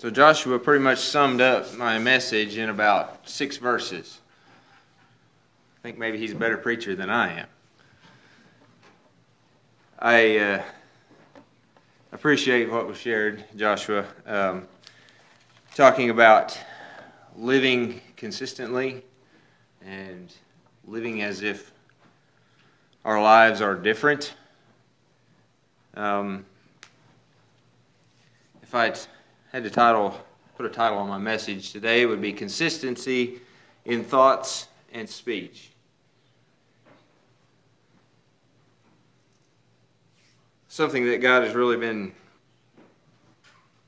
So Joshua pretty much summed up my message in about six verses. I think maybe he's a better preacher than I am. I uh, appreciate what was shared, Joshua, um, talking about living consistently and living as if our lives are different. Um, if I had to title, put a title on my message today, would be Consistency in Thoughts and Speech. Something that God has really been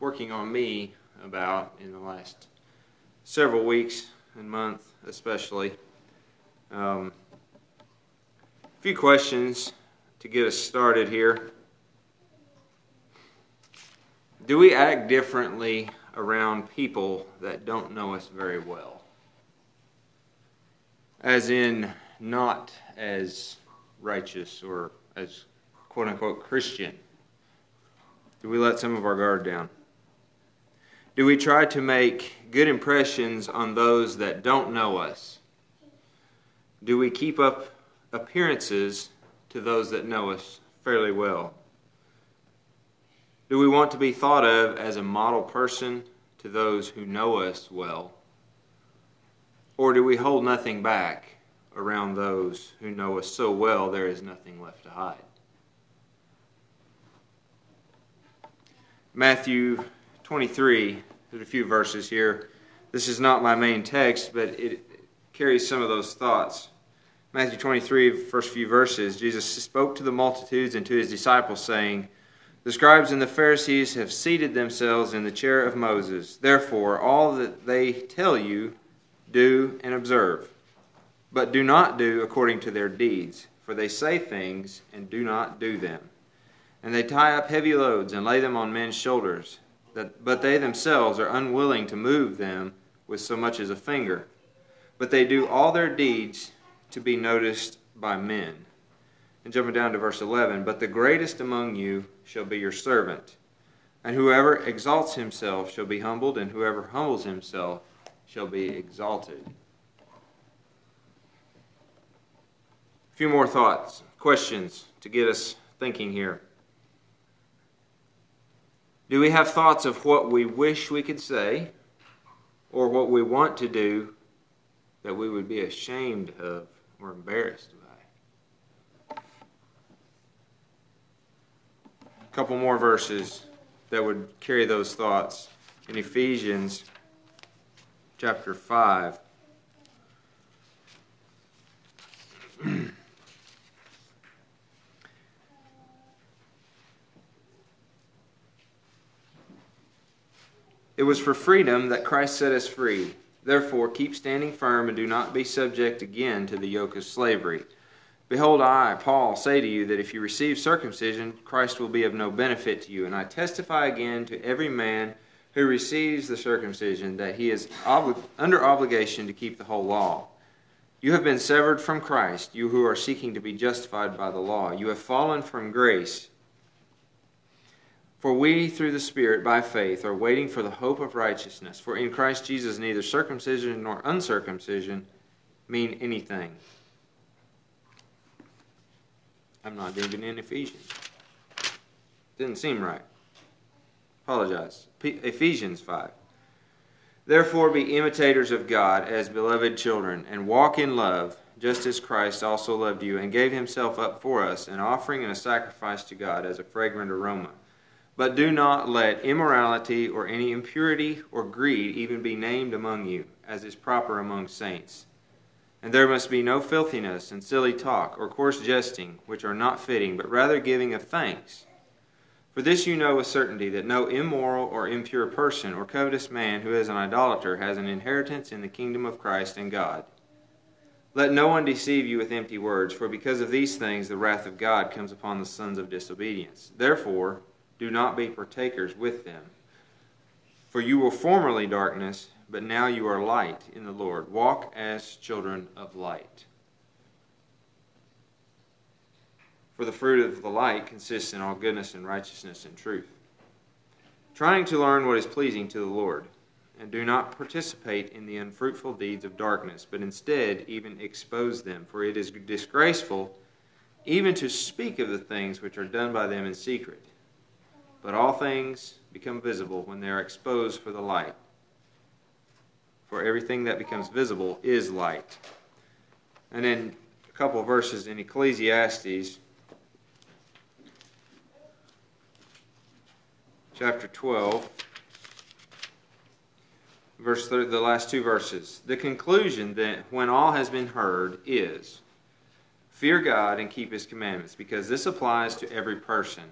working on me about in the last several weeks and month, especially. Um, a few questions to get us started here. Do we act differently around people that don't know us very well? As in, not as righteous or as quote unquote Christian? Do we let some of our guard down? Do we try to make good impressions on those that don't know us? Do we keep up appearances to those that know us fairly well? Do we want to be thought of as a model person to those who know us well? Or do we hold nothing back around those who know us so well there is nothing left to hide? Matthew 23, there's a few verses here. This is not my main text, but it carries some of those thoughts. Matthew 23, first few verses, Jesus spoke to the multitudes and to his disciples, saying, the scribes and the Pharisees have seated themselves in the chair of Moses. Therefore, all that they tell you, do and observe. But do not do according to their deeds, for they say things and do not do them. And they tie up heavy loads and lay them on men's shoulders, but they themselves are unwilling to move them with so much as a finger. But they do all their deeds to be noticed by men. And jumping down to verse 11, but the greatest among you shall be your servant. And whoever exalts himself shall be humbled, and whoever humbles himself shall be exalted. A few more thoughts, questions to get us thinking here. Do we have thoughts of what we wish we could say or what we want to do that we would be ashamed of or embarrassed A couple more verses that would carry those thoughts. In Ephesians chapter 5. It was for freedom that Christ set us free. Therefore, keep standing firm and do not be subject again to the yoke of slavery. Behold, I, Paul, say to you that if you receive circumcision, Christ will be of no benefit to you. And I testify again to every man who receives the circumcision that he is under obligation to keep the whole law. You have been severed from Christ, you who are seeking to be justified by the law. You have fallen from grace. For we, through the Spirit, by faith, are waiting for the hope of righteousness. For in Christ Jesus, neither circumcision nor uncircumcision mean anything I'm not even in Ephesians. Didn't seem right. Apologize. P- Ephesians 5. Therefore, be imitators of God as beloved children, and walk in love, just as Christ also loved you and gave himself up for us, an offering and a sacrifice to God as a fragrant aroma. But do not let immorality or any impurity or greed even be named among you, as is proper among saints and there must be no filthiness and silly talk or coarse jesting, which are not fitting, but rather giving of thanks. For this you know with certainty that no immoral or impure person or covetous man who is an idolater has an inheritance in the kingdom of Christ and God. Let no one deceive you with empty words, for because of these things the wrath of God comes upon the sons of disobedience. Therefore, do not be partakers with them. For you were formerly darkness but now you are light in the Lord. Walk as children of light. For the fruit of the light consists in all goodness and righteousness and truth. trying to learn what is pleasing to the Lord, and do not participate in the unfruitful deeds of darkness, but instead even expose them, for it is disgraceful even to speak of the things which are done by them in secret. But all things become visible when they are exposed for the light. For everything that becomes visible is light. And then a couple verses in Ecclesiastes, chapter 12, verse 30, the last two verses. The conclusion that when all has been heard is fear God and keep his commandments, because this applies to every person.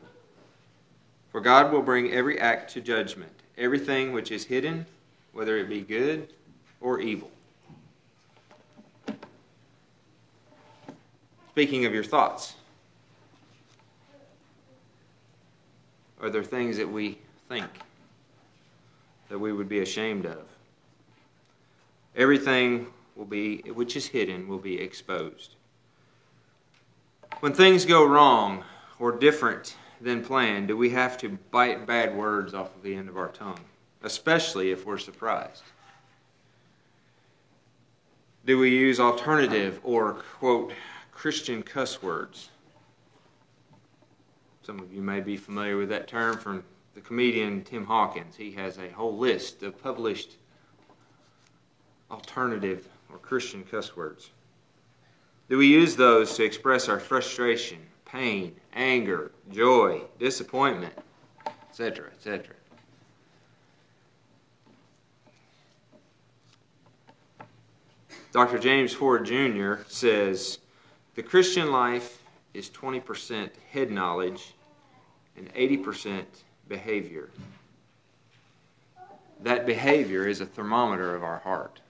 For God will bring every act to judgment, everything which is hidden, whether it be good or evil. Speaking of your thoughts, are there things that we think that we would be ashamed of? Everything will be which is hidden will be exposed. When things go wrong or different than planned, do we have to bite bad words off of the end of our tongue, especially if we're surprised? Do we use alternative or, quote, Christian cuss words? Some of you may be familiar with that term from the comedian Tim Hawkins. He has a whole list of published alternative or Christian cuss words. Do we use those to express our frustration, pain, anger, joy, disappointment, etc., etc.? Dr. James Ford Jr. says the Christian life is 20% head knowledge and 80% behavior. That behavior is a thermometer of our heart.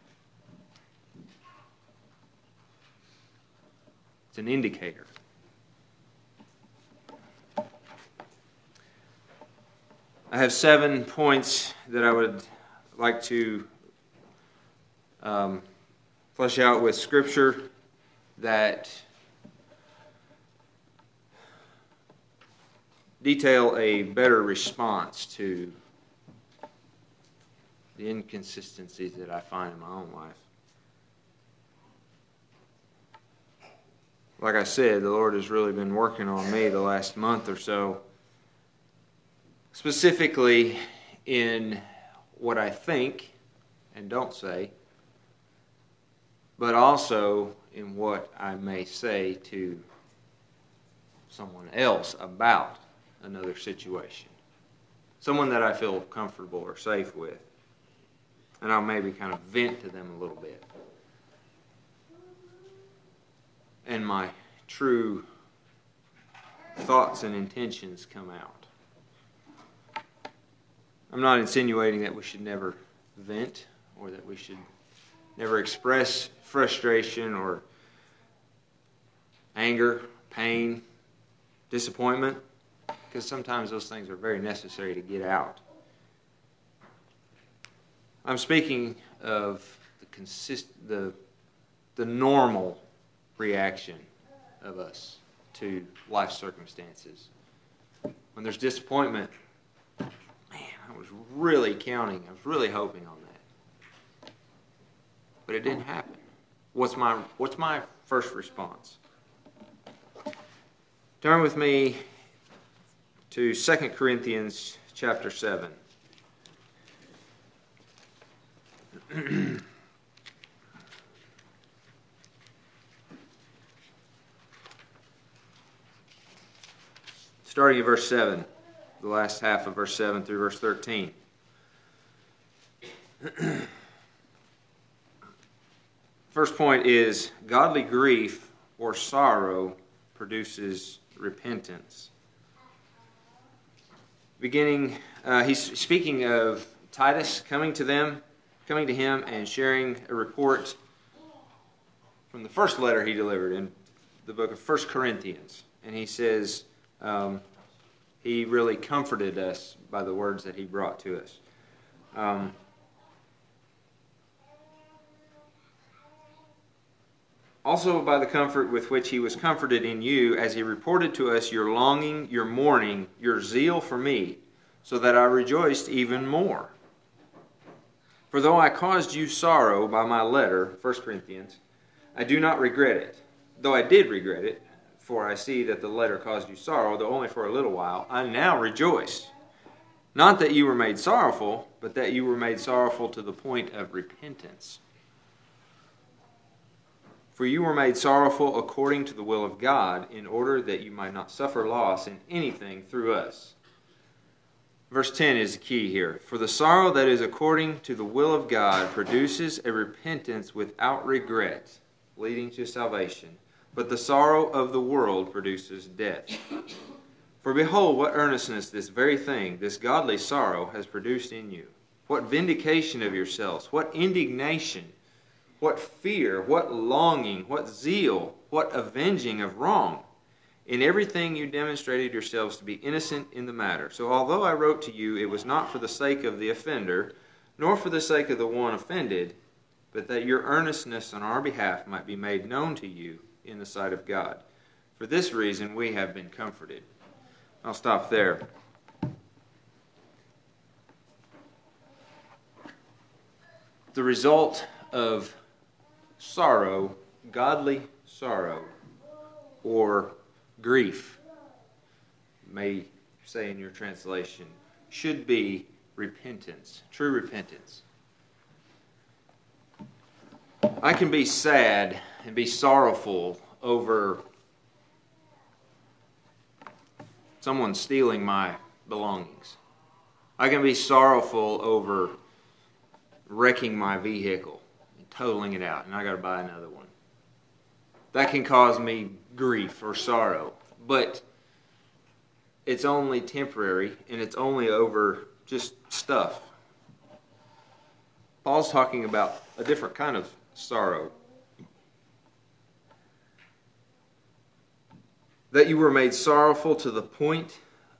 It's an indicator. I have seven points that I would like to um, flesh out with scripture that detail a better response to the inconsistencies that I find in my own life. Like I said, the Lord has really been working on me the last month or so, specifically in what I think and don't say but also in what I may say to someone else about another situation. Someone that I feel comfortable or safe with. And I'll maybe kind of vent to them a little bit. And my true thoughts and intentions come out. I'm not insinuating that we should never vent or that we should never express frustration or anger, pain, disappointment, because sometimes those things are very necessary to get out. I'm speaking of the consist the the normal reaction of us to life circumstances. When there's disappointment, man, I was really counting, I was really hoping on but it didn't happen. What's my, what's my first response? Turn with me to 2 Corinthians chapter 7. Starting at verse 7, the last half of verse 7 through verse 13. First point is godly grief or sorrow produces repentance. Beginning, uh, he's speaking of Titus coming to them, coming to him, and sharing a report from the first letter he delivered in the book of First Corinthians. And he says um, he really comforted us by the words that he brought to us. Um, also by the comfort with which he was comforted in you, as he reported to us your longing, your mourning, your zeal for me, so that I rejoiced even more. For though I caused you sorrow by my letter, 1 Corinthians, I do not regret it, though I did regret it, for I see that the letter caused you sorrow, though only for a little while. I now rejoice. Not that you were made sorrowful, but that you were made sorrowful to the point of repentance. For you were made sorrowful according to the will of God, in order that you might not suffer loss in anything through us. Verse 10 is the key here. For the sorrow that is according to the will of God produces a repentance without regret, leading to salvation. But the sorrow of the world produces death. For behold, what earnestness this very thing, this godly sorrow, has produced in you. What vindication of yourselves, what indignation, what fear, what longing, what zeal, what avenging of wrong. In everything you demonstrated yourselves to be innocent in the matter. So although I wrote to you, it was not for the sake of the offender, nor for the sake of the one offended, but that your earnestness on our behalf might be made known to you in the sight of God. For this reason we have been comforted. I'll stop there. The result of sorrow, godly sorrow, or grief, may say in your translation, should be repentance, true repentance. I can be sad and be sorrowful over someone stealing my belongings. I can be sorrowful over wrecking my vehicle totaling it out, and I got to buy another one. That can cause me grief or sorrow, but it's only temporary and it's only over just stuff. Paul's talking about a different kind of sorrow. That you were made sorrowful to the point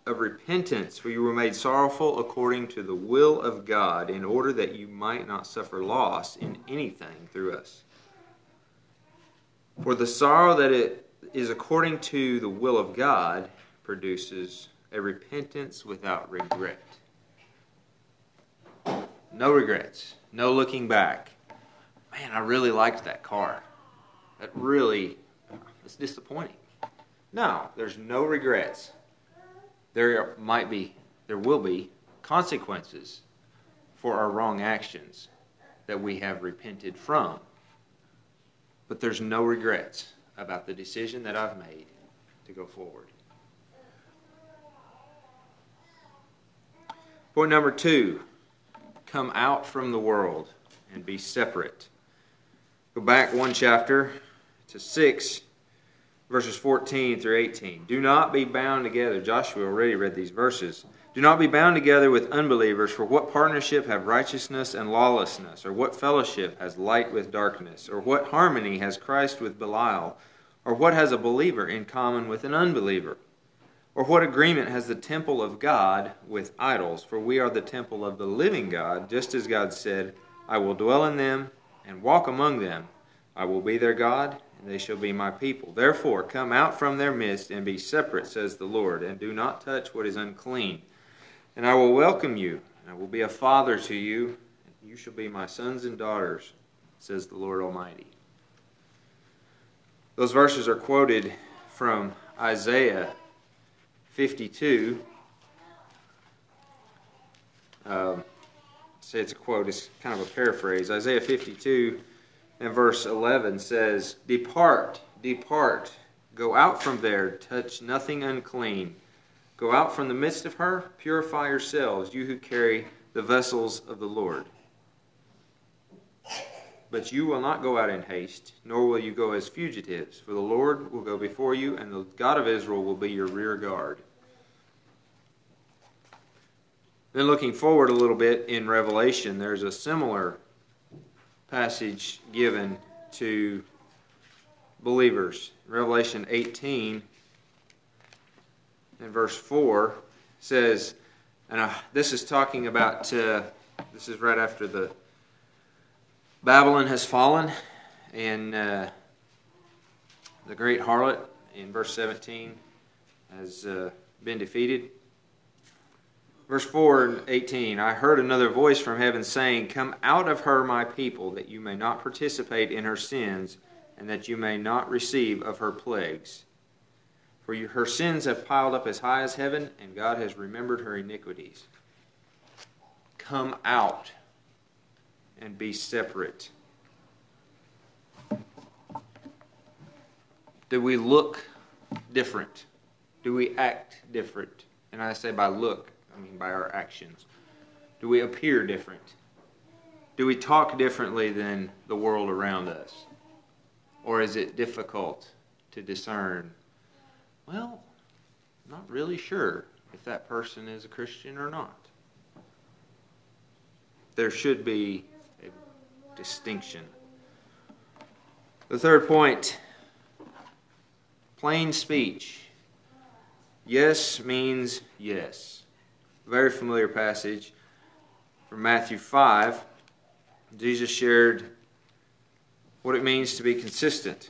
of repentance, for you were made sorrowful according to the will of God, in order that you might not suffer loss in anything through us. For the sorrow that it is according to the will of God produces a repentance without regret. No regrets, no looking back. Man, I really liked that car. That really, it's disappointing. No, there's no regrets. There might be, there will be consequences for our wrong actions that we have repented from. But there's no regrets about the decision that I've made to go forward. Point number two come out from the world and be separate. Go back one chapter to 6, verses 14 through 18. Do not be bound together. Joshua already read these verses. Do not be bound together with unbelievers, for what partnership have righteousness and lawlessness? Or what fellowship has light with darkness? Or what harmony has Christ with Belial? Or what has a believer in common with an unbeliever? Or what agreement has the temple of God with idols? For we are the temple of the living God, just as God said, I will dwell in them and walk among them. I will be their God, and they shall be my people. Therefore, come out from their midst and be separate, says the Lord, and do not touch what is unclean. And I will welcome you, and I will be a father to you, and you shall be my sons and daughters, says the Lord Almighty. Those verses are quoted from Isaiah 52. Um, say it's a quote, it's kind of a paraphrase. Isaiah 52 and verse 11 says, Depart, depart, go out from there, touch nothing unclean. Go out from the midst of her, purify yourselves, you who carry the vessels of the Lord. But you will not go out in haste, nor will you go as fugitives, for the Lord will go before you, and the God of Israel will be your rear guard. Then, looking forward a little bit in Revelation, there's a similar passage given to believers. Revelation 18 and verse 4 says, and this is talking about, uh, this is right after the Babylon has fallen, and uh, the great harlot in verse 17 has uh, been defeated. Verse 4 and 18 I heard another voice from heaven saying, Come out of her, my people, that you may not participate in her sins, and that you may not receive of her plagues. For you, her sins have piled up as high as heaven, and God has remembered her iniquities. Come out and be separate. Do we look different? Do we act different? And I say by look, I mean by our actions. Do we appear different? Do we talk differently than the world around us? Or is it difficult to discern? Well, I'm not really sure if that person is a Christian or not. There should be a distinction. The third point plain speech. Yes means yes. Very familiar passage from Matthew 5. Jesus shared what it means to be consistent.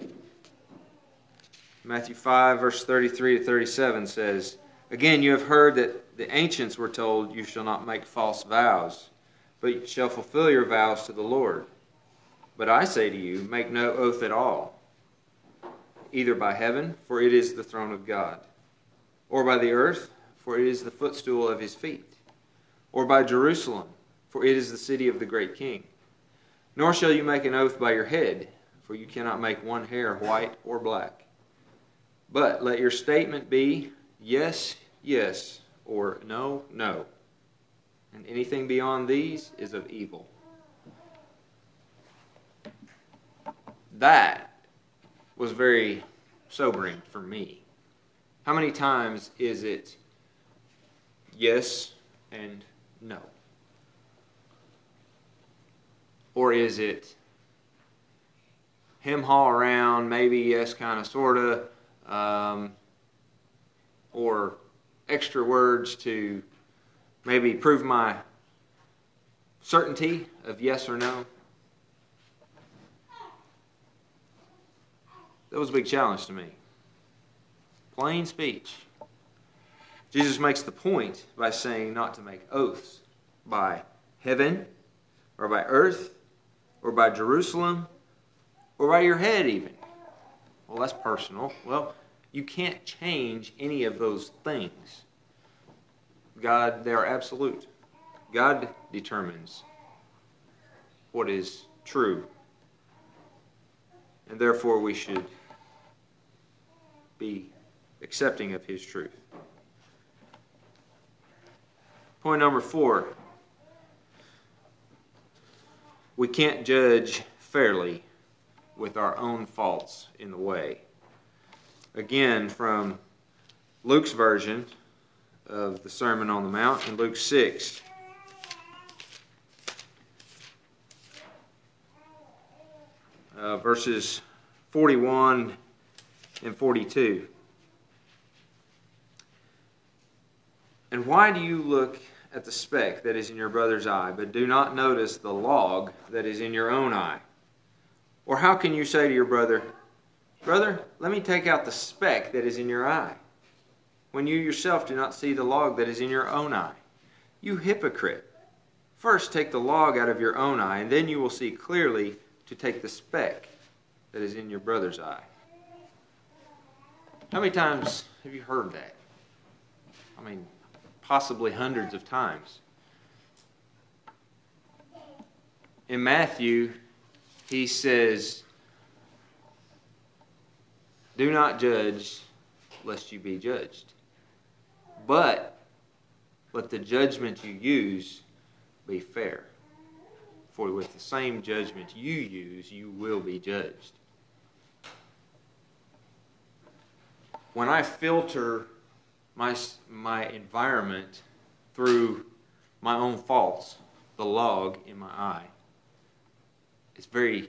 Matthew 5, verse 33 to 37 says, Again, you have heard that the ancients were told, You shall not make false vows, but shall fulfill your vows to the Lord. But I say to you, make no oath at all, either by heaven, for it is the throne of God, or by the earth, for it is the footstool of his feet, or by Jerusalem, for it is the city of the great king. Nor shall you make an oath by your head, for you cannot make one hair white or black. But let your statement be yes, yes, or no, no. And anything beyond these is of evil. That was very sobering for me. How many times is it yes and no? Or is it him haul around, maybe yes, kind of, sort of, um, or extra words to maybe prove my certainty of yes or no? That was a big challenge to me. Plain speech. Jesus makes the point by saying not to make oaths by heaven, or by earth, or by Jerusalem, or by your head, even. Well, that's personal. Well, you can't change any of those things. God, they are absolute. God determines what is true. And therefore, we should be accepting of His truth. Point number four we can't judge fairly with our own faults in the way. Again, from Luke's version of the Sermon on the Mount in Luke 6. Uh, verses 41 and 42. And why do you look at the speck that is in your brother's eye, but do not notice the log that is in your own eye? Or how can you say to your brother, Brother, let me take out the speck that is in your eye, when you yourself do not see the log that is in your own eye? You hypocrite! First take the log out of your own eye, and then you will see clearly to take the speck that is in your brother's eye. How many times have you heard that? I mean, possibly hundreds of times. In Matthew, he says, Do not judge, lest you be judged. But let the judgment you use be fair. For with the same judgment you use, you will be judged. When I filter my, my environment through my own faults, the log in my eye, it's very,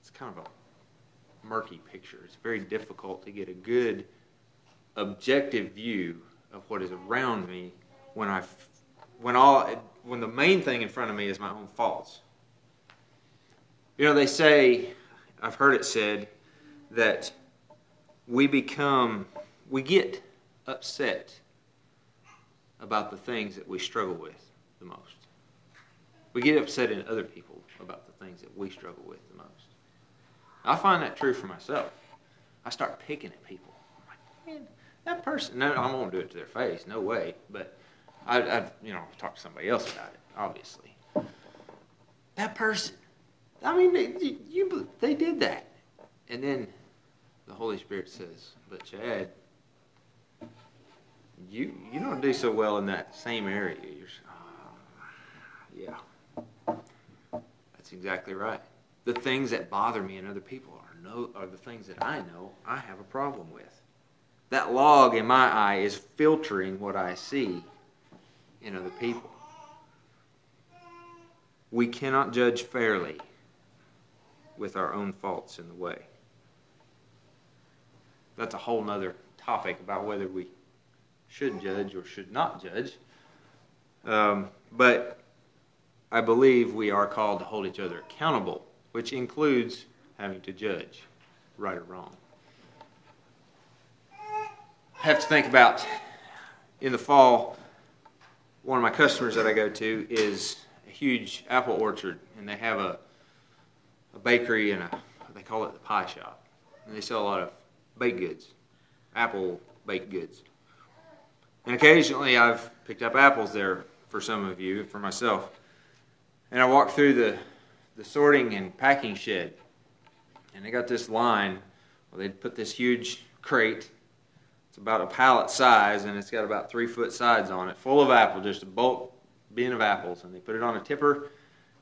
it's kind of a murky picture. It's very difficult to get a good objective view of what is around me when I, when all, when the main thing in front of me is my own faults. You know, they say, I've heard it said, that we become, we get upset about the things that we struggle with the most. We get upset at other people about the things that we struggle with the most. I find that true for myself. I start picking at people. I'm like, man, that person. No, I won't do it to their face. No way. But I, I you know, talk to somebody else about it. Obviously, that person. I mean, they, you, they did that, and then the Holy Spirit says, "But Chad, you you don't do so well in that same area." You're, uh, yeah, that's exactly right. The things that bother me in other people are no are the things that I know I have a problem with. That log in my eye is filtering what I see in other people. We cannot judge fairly with our own faults in the way. That's a whole nother topic about whether we should judge or should not judge. Um, but I believe we are called to hold each other accountable, which includes having to judge right or wrong. I have to think about in the fall, one of my customers that I go to is a huge apple orchard, and they have a, a bakery and a, they call it the pie shop. And they sell a lot of baked goods, apple baked goods. And occasionally I've picked up apples there for some of you, for myself. And I walk through the, the sorting and packing shed, and they got this line where they'd put this huge crate. It's about a pallet size, and it's got about three foot sides on it, full of apple, just a bulk bin of apples. And they put it on a tipper,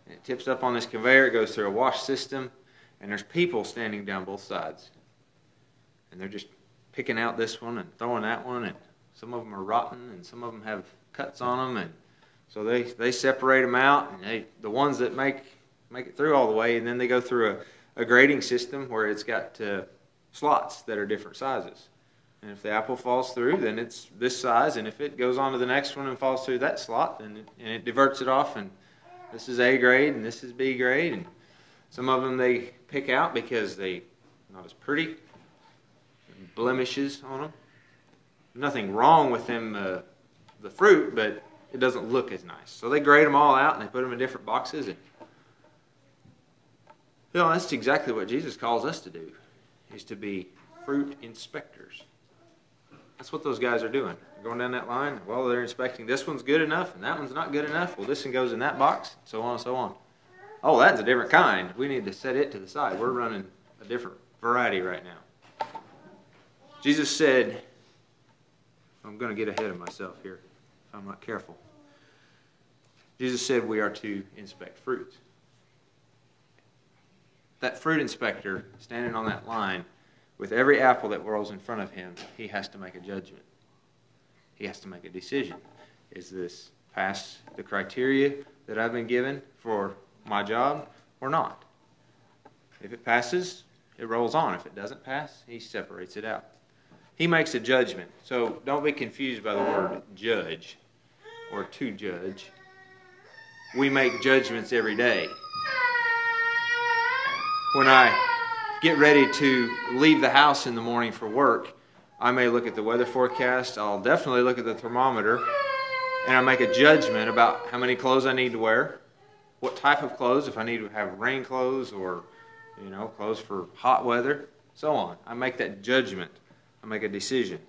and it tips up on this conveyor. It goes through a wash system, and there's people standing down both sides. And they're just picking out this one and throwing that one, and some of them are rotten, and some of them have cuts on them, and so they, they separate them out, and they the ones that make make it through all the way, and then they go through a, a grading system where it's got uh, slots that are different sizes. And if the apple falls through, then it's this size, and if it goes on to the next one and falls through that slot, then it, and it diverts it off, and this is A grade and this is B grade, and some of them they pick out because they not as pretty, blemishes on them. Nothing wrong with them, uh, the fruit, but it doesn't look as nice. So they grade them all out and they put them in different boxes. And you know, that's exactly what Jesus calls us to do, is to be fruit inspectors. That's what those guys are doing. They're going down that line. Well, they're inspecting this one's good enough and that one's not good enough. Well, this one goes in that box, and so on and so on. Oh, that's a different kind. We need to set it to the side. We're running a different variety right now. Jesus said, I'm going to get ahead of myself here if I'm not careful. Jesus said we are to inspect fruit. That fruit inspector standing on that line, with every apple that rolls in front of him, he has to make a judgment. He has to make a decision. Is this pass the criteria that I've been given for my job or not? If it passes, it rolls on. If it doesn't pass, he separates it out. He makes a judgment. So don't be confused by the word judge or to judge. We make judgments every day. When I get ready to leave the house in the morning for work, I may look at the weather forecast. I'll definitely look at the thermometer and I make a judgment about how many clothes I need to wear, what type of clothes, if I need to have rain clothes or you know, clothes for hot weather, so on. I make that judgment make a decision.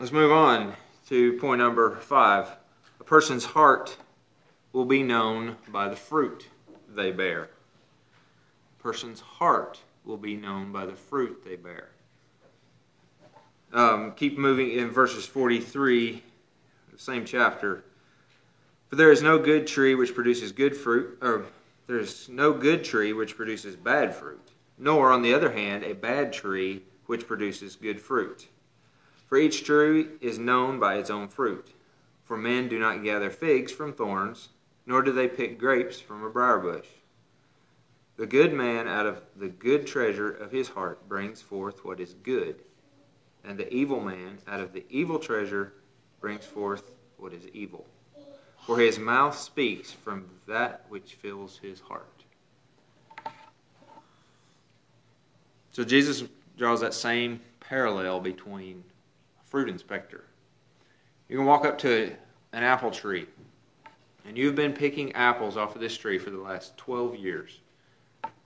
Let's move on to point number five. A person's heart will be known by the fruit they bear. A person's heart will be known by the fruit they bear. Um, keep moving in verses 43, the same chapter. For there is no good tree which produces good fruit, or there is no good tree which produces bad fruit, nor, on the other hand, a bad tree which produces good fruit. For each tree is known by its own fruit. For men do not gather figs from thorns, nor do they pick grapes from a briar bush. The good man out of the good treasure of his heart brings forth what is good, and the evil man out of the evil treasure brings forth what is evil for his mouth speaks from that which fills his heart. So Jesus draws that same parallel between a fruit inspector. You can walk up to an apple tree, and you've been picking apples off of this tree for the last 12 years,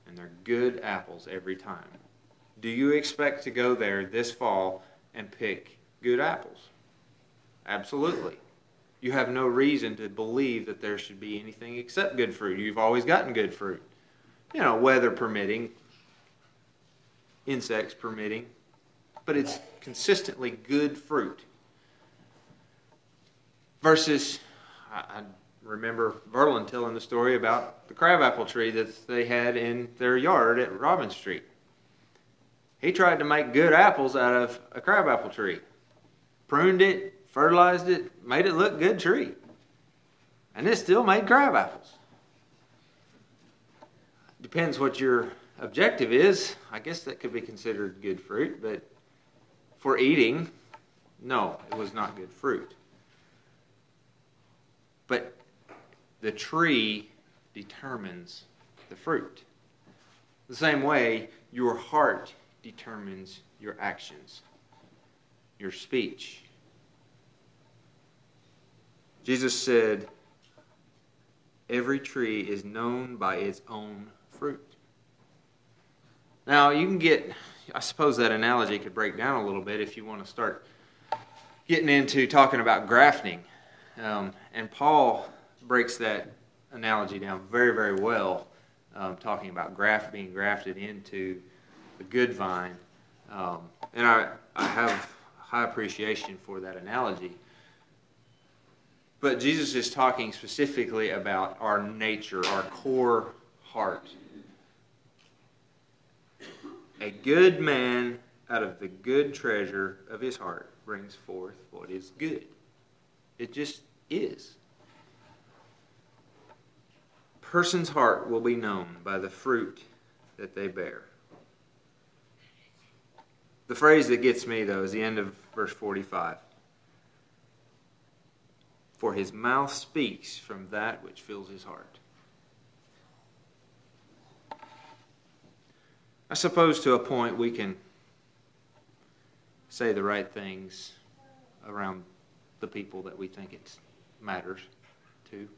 and they're good apples every time. Do you expect to go there this fall and pick good apples? Absolutely. You have no reason to believe that there should be anything except good fruit. You've always gotten good fruit. You know, weather permitting, insects permitting, but it's consistently good fruit. Versus, I, remember Verlin telling the story about the crabapple tree that they had in their yard at Robin Street. He tried to make good apples out of a crabapple tree, pruned it, fertilized it, made it look good tree, and it still made crab apples. Depends what your objective is. I guess that could be considered good fruit, but for eating, no, it was not good fruit. But the tree determines the fruit. The same way, your heart determines your actions, your speech. Jesus said, Every tree is known by its own fruit. Now, you can get, I suppose that analogy could break down a little bit if you want to start getting into talking about grafting. Um, and Paul breaks that analogy down very, very well, um, talking about graft being grafted into the good vine. Um, and I, I have high appreciation for that analogy. But Jesus is talking specifically about our nature, our core heart. A good man out of the good treasure of his heart brings forth what is good. It just is. A Person's heart will be known by the fruit that they bear. The phrase that gets me, though, is the end of verse 45. For his mouth speaks from that which fills his heart. I suppose to a point we can say the right things around the people that we think it matters to.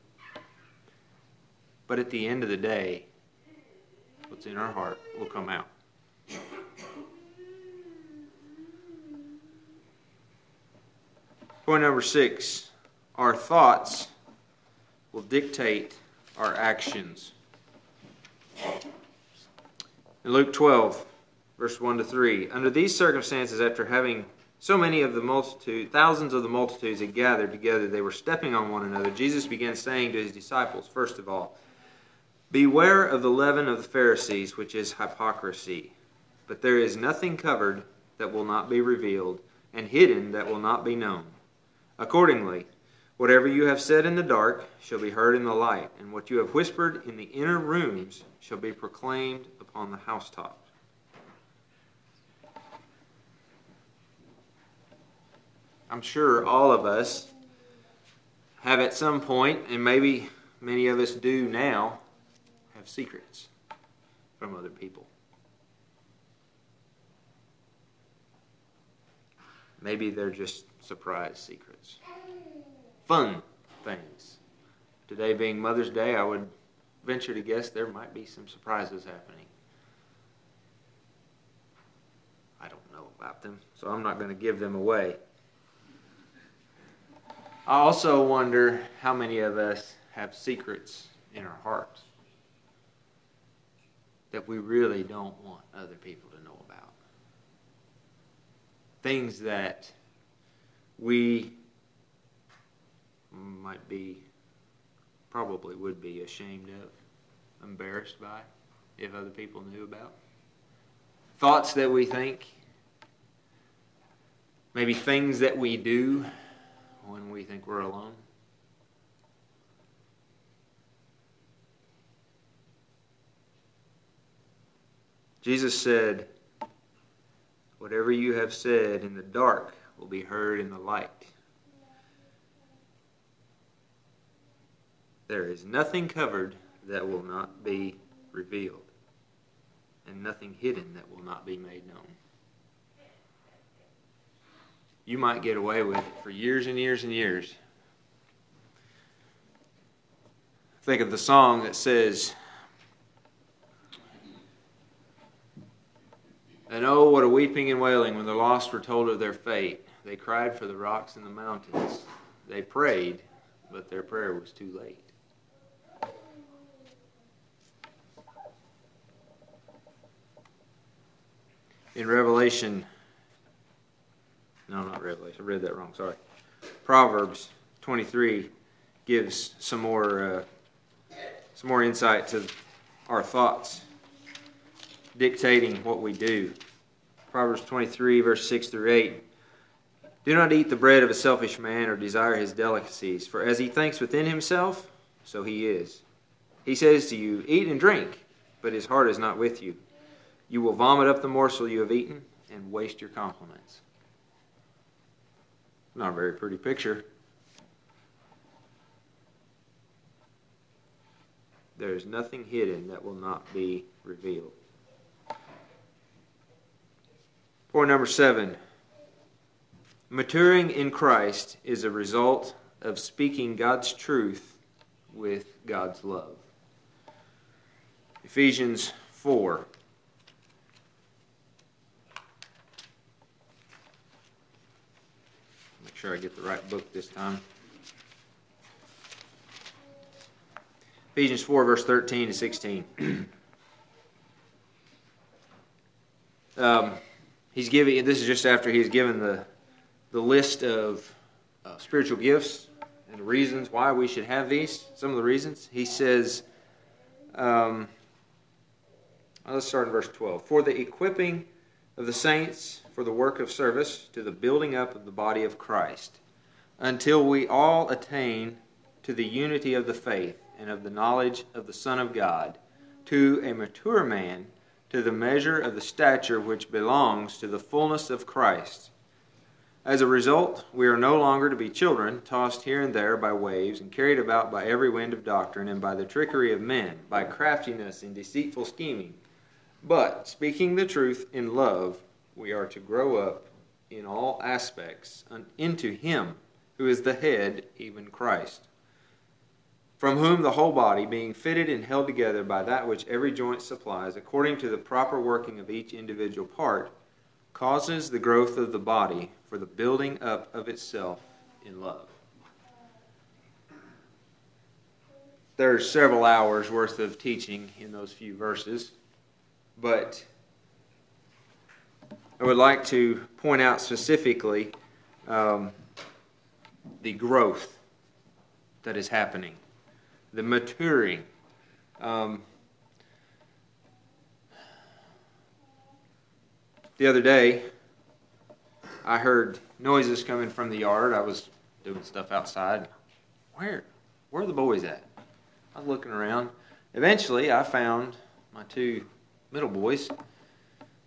But at the end of the day, what's in our heart will come out. Point number six our thoughts will dictate our actions. In Luke 12, verse 1 to 3, under these circumstances, after having so many of the multitude, thousands of the multitudes had gathered together, they were stepping on one another. Jesus began saying to his disciples, first of all, Beware of the leaven of the Pharisees, which is hypocrisy. But there is nothing covered that will not be revealed, and hidden that will not be known. Accordingly, whatever you have said in the dark shall be heard in the light, and what you have whispered in the inner rooms shall be proclaimed upon the housetops. I'm sure all of us have at some point, and maybe many of us do now, have secrets from other people. Maybe they're just surprise secrets. Fun things. Today being Mother's Day, I would venture to guess there might be some surprises happening. I don't know about them, so I'm not going to give them away. I also wonder how many of us have secrets in our hearts that we really don't want other people to know about. Things that we might be, probably would be ashamed of, embarrassed by, if other people knew about. Thoughts that we think, maybe things that we do when we think we're alone? Jesus said, Whatever you have said in the dark will be heard in the light. There is nothing covered that will not be revealed, and nothing hidden that will not be made known. you might get away with it for years and years and years. Think of the song that says, And oh, what a weeping and wailing when the lost were told of their fate. They cried for the rocks and the mountains. They prayed, but their prayer was too late. In Revelation, no, not Revelation, I read that wrong, sorry. Proverbs 23 gives some more, uh, some more insight to our thoughts dictating what we do. Proverbs 23, verse 6 through 8. Do not eat the bread of a selfish man or desire his delicacies, for as he thinks within himself, so he is. He says to you, Eat and drink, but his heart is not with you. You will vomit up the morsel you have eaten and waste your compliments. Not a very pretty picture. There is nothing hidden that will not be revealed. Point number seven maturing in Christ is a result of speaking God's truth with God's love. Ephesians 4. Sure I get the right book this time. Ephesians 4, verse 13 to 16. um, he's giving this is just after he's given the the list of uh, spiritual gifts and the reasons why we should have these some of the reasons he says um, let's start in verse 12 for the equipping of the saints for the work of service to the building up of the body of christ until we all attain to the unity of the faith and of the knowledge of the son of god to a mature man to the measure of the stature which belongs to the fullness of Christ. As a result, we are no longer to be children, tossed here and there by waves, and carried about by every wind of doctrine, and by the trickery of men, by craftiness and deceitful scheming. But, speaking the truth in love, we are to grow up in all aspects into Him who is the head, even Christ from whom the whole body, being fitted and held together by that which every joint supplies, according to the proper working of each individual part, causes the growth of the body for the building up of itself in love. There's several hours worth of teaching in those few verses, but I would like to point out specifically um, the growth that is happening the maturing. Um, the other day, I heard noises coming from the yard. I was doing stuff outside. Where? Where are the boys at? I was looking around. Eventually, I found my two middle boys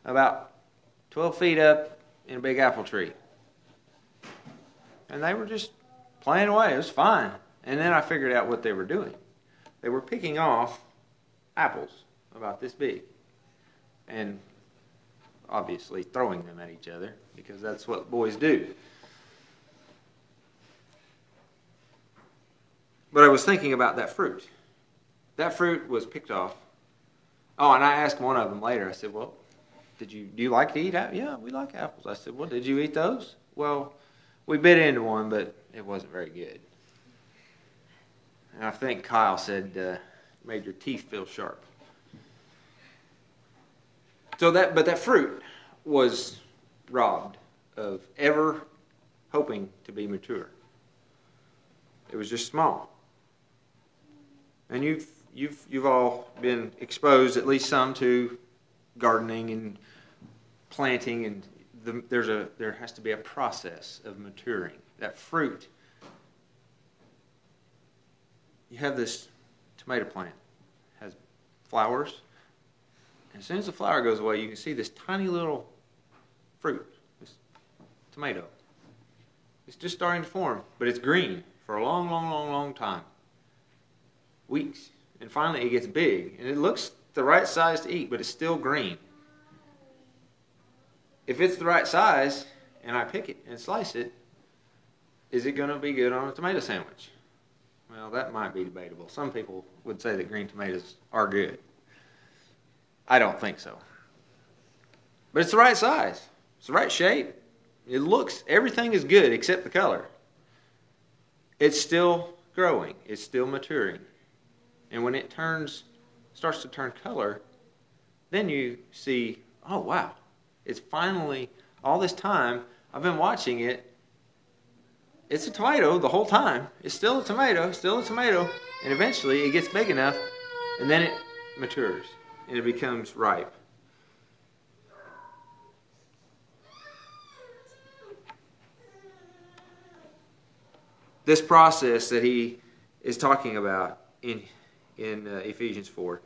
about 12 feet up in a big apple tree. And they were just playing away. It was fine. And then I figured out what they were doing. They were picking off apples about this big. And obviously throwing them at each other because that's what boys do. But I was thinking about that fruit. That fruit was picked off. Oh, and I asked one of them later. I said, "Well, did you do you like to eat apples?" Yeah, we like apples. I said, "Well, did you eat those?" Well, we bit into one, but it wasn't very good. And I think Kyle said, uh, made your teeth feel sharp. So that, but that fruit was robbed of ever hoping to be mature. It was just small. And you've, you've, you've all been exposed, at least some, to gardening and planting, and the, there's a, there has to be a process of maturing. That fruit you have this tomato plant has flowers. And as soon as the flower goes away, you can see this tiny little fruit, this tomato. It's just starting to form, but it's green for a long, long, long, long time. Weeks. And finally it gets big. And it looks the right size to eat, but it's still green. If it's the right size, and I pick it and slice it, is it going to be good on a tomato sandwich? Well, that might be debatable. Some people would say that green tomatoes are good. I don't think so. But it's the right size, it's the right shape. It looks, everything is good except the color. It's still growing, it's still maturing. And when it turns, starts to turn color, then you see, oh wow, it's finally, all this time, I've been watching it. It's a tomato the whole time. It's still a tomato, still a tomato. And eventually it gets big enough, and then it matures, and it becomes ripe. This process that he is talking about in, in uh, Ephesians 4,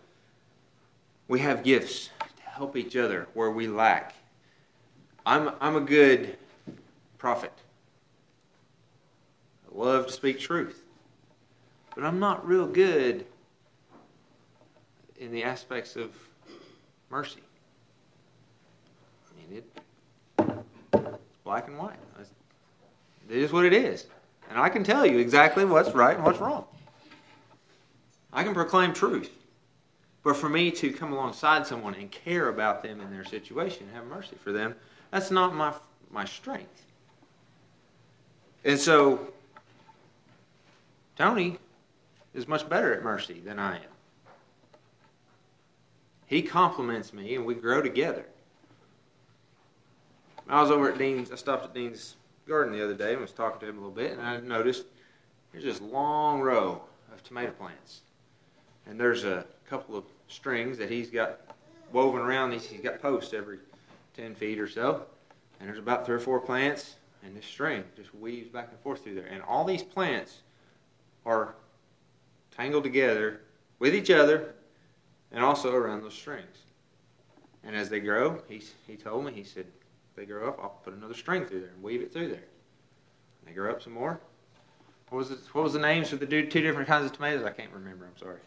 we have gifts to help each other where we lack. I'm, I'm a good prophet. I love to speak truth. But I'm not real good in the aspects of mercy. I mean, it, black and white. It is what it is. And I can tell you exactly what's right and what's wrong. I can proclaim truth. But for me to come alongside someone and care about them in their situation, and have mercy for them, that's not my, my strength. And so, Tony is much better at mercy than I am. He complements me and we grow together. I was over at Dean's, I stopped at Dean's garden the other day and was talking to him a little bit, and I noticed there's this long row of tomato plants. And there's a couple of strings that he's got woven around these. He's got posts every 10 feet or so. And there's about three or four plants, and this string just weaves back and forth through there. And all these plants are tangled together with each other and also around those strings. And as they grow, he, he told me, he said, if they grow up, I'll put another string through there and weave it through there. And they grow up some more. What was, it, what was the names for the two different kinds of tomatoes? I can't remember. I'm sorry.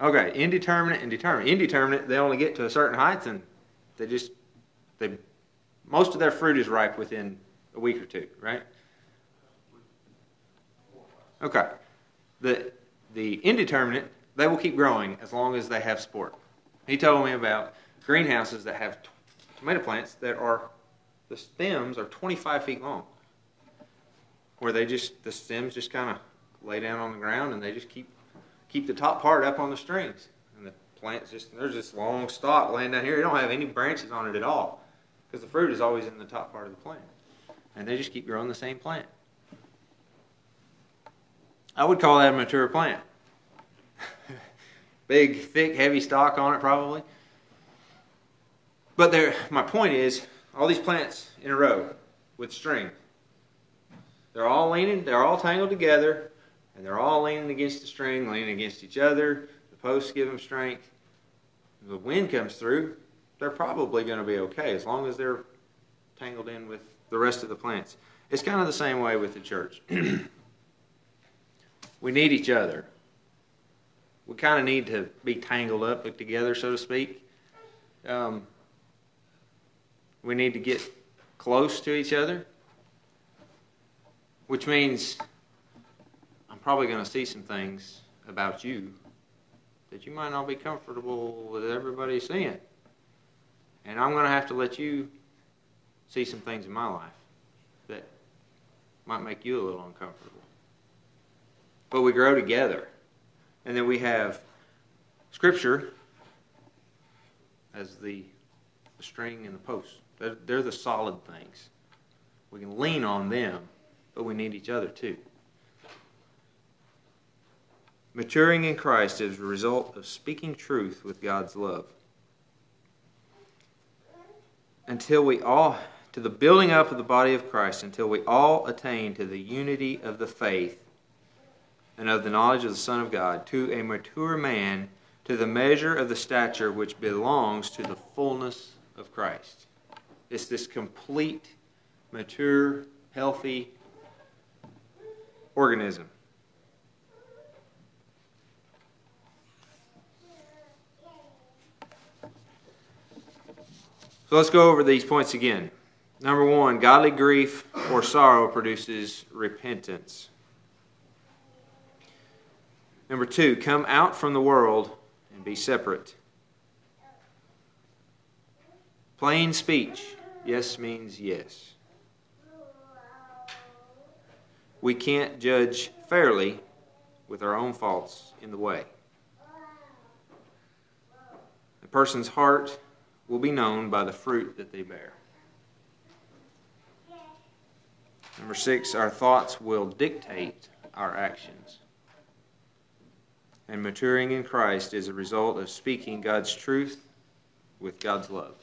Okay, indeterminate and determinate. Indeterminate, they only get to a certain height and they just they most of their fruit is ripe within a week or two, right? Okay. The the indeterminate, they will keep growing as long as they have support. He told me about greenhouses that have tomato plants that are the stems are 25 feet long, where they just the stems just kind of lay down on the ground and they just keep keep the top part up on the strings, and the plants just there's this long stalk laying down here. You don't have any branches on it at all, because the fruit is always in the top part of the plant, and they just keep growing the same plant. I would call that a mature plant. Big, thick, heavy stalk on it, probably. But there, my point is, all these plants in a row with string, they're all leaning, they're all tangled together, and they're all leaning against the string, leaning against each other. The posts give them strength. the wind comes through, they're probably going to be okay as long as they're tangled in with the rest of the plants. It's kind of the same way with the church. we need each other. We kind of need to be tangled up together, so to speak. Um, we need to get close to each other, which means probably going to see some things about you that you might not be comfortable with everybody seeing. And I'm going to have to let you see some things in my life that might make you a little uncomfortable. But we grow together. And then we have Scripture as the, the string and the post. They're, they're the solid things. We can lean on them, but we need each other too. Maturing in Christ is a result of speaking truth with God's love. Until we all, to the building up of the body of Christ, until we all attain to the unity of the faith and of the knowledge of the Son of God, to a mature man, to the measure of the stature which belongs to the fullness of Christ. It's this complete, mature, healthy organism. So let's go over these points again. Number one, godly grief or sorrow produces repentance. Number two, come out from the world and be separate. Plain speech, yes means yes. We can't judge fairly with our own faults in the way. A person's heart will be known by the fruit that they bear. Number six, our thoughts will dictate our actions. And maturing in Christ is a result of speaking God's truth with God's love.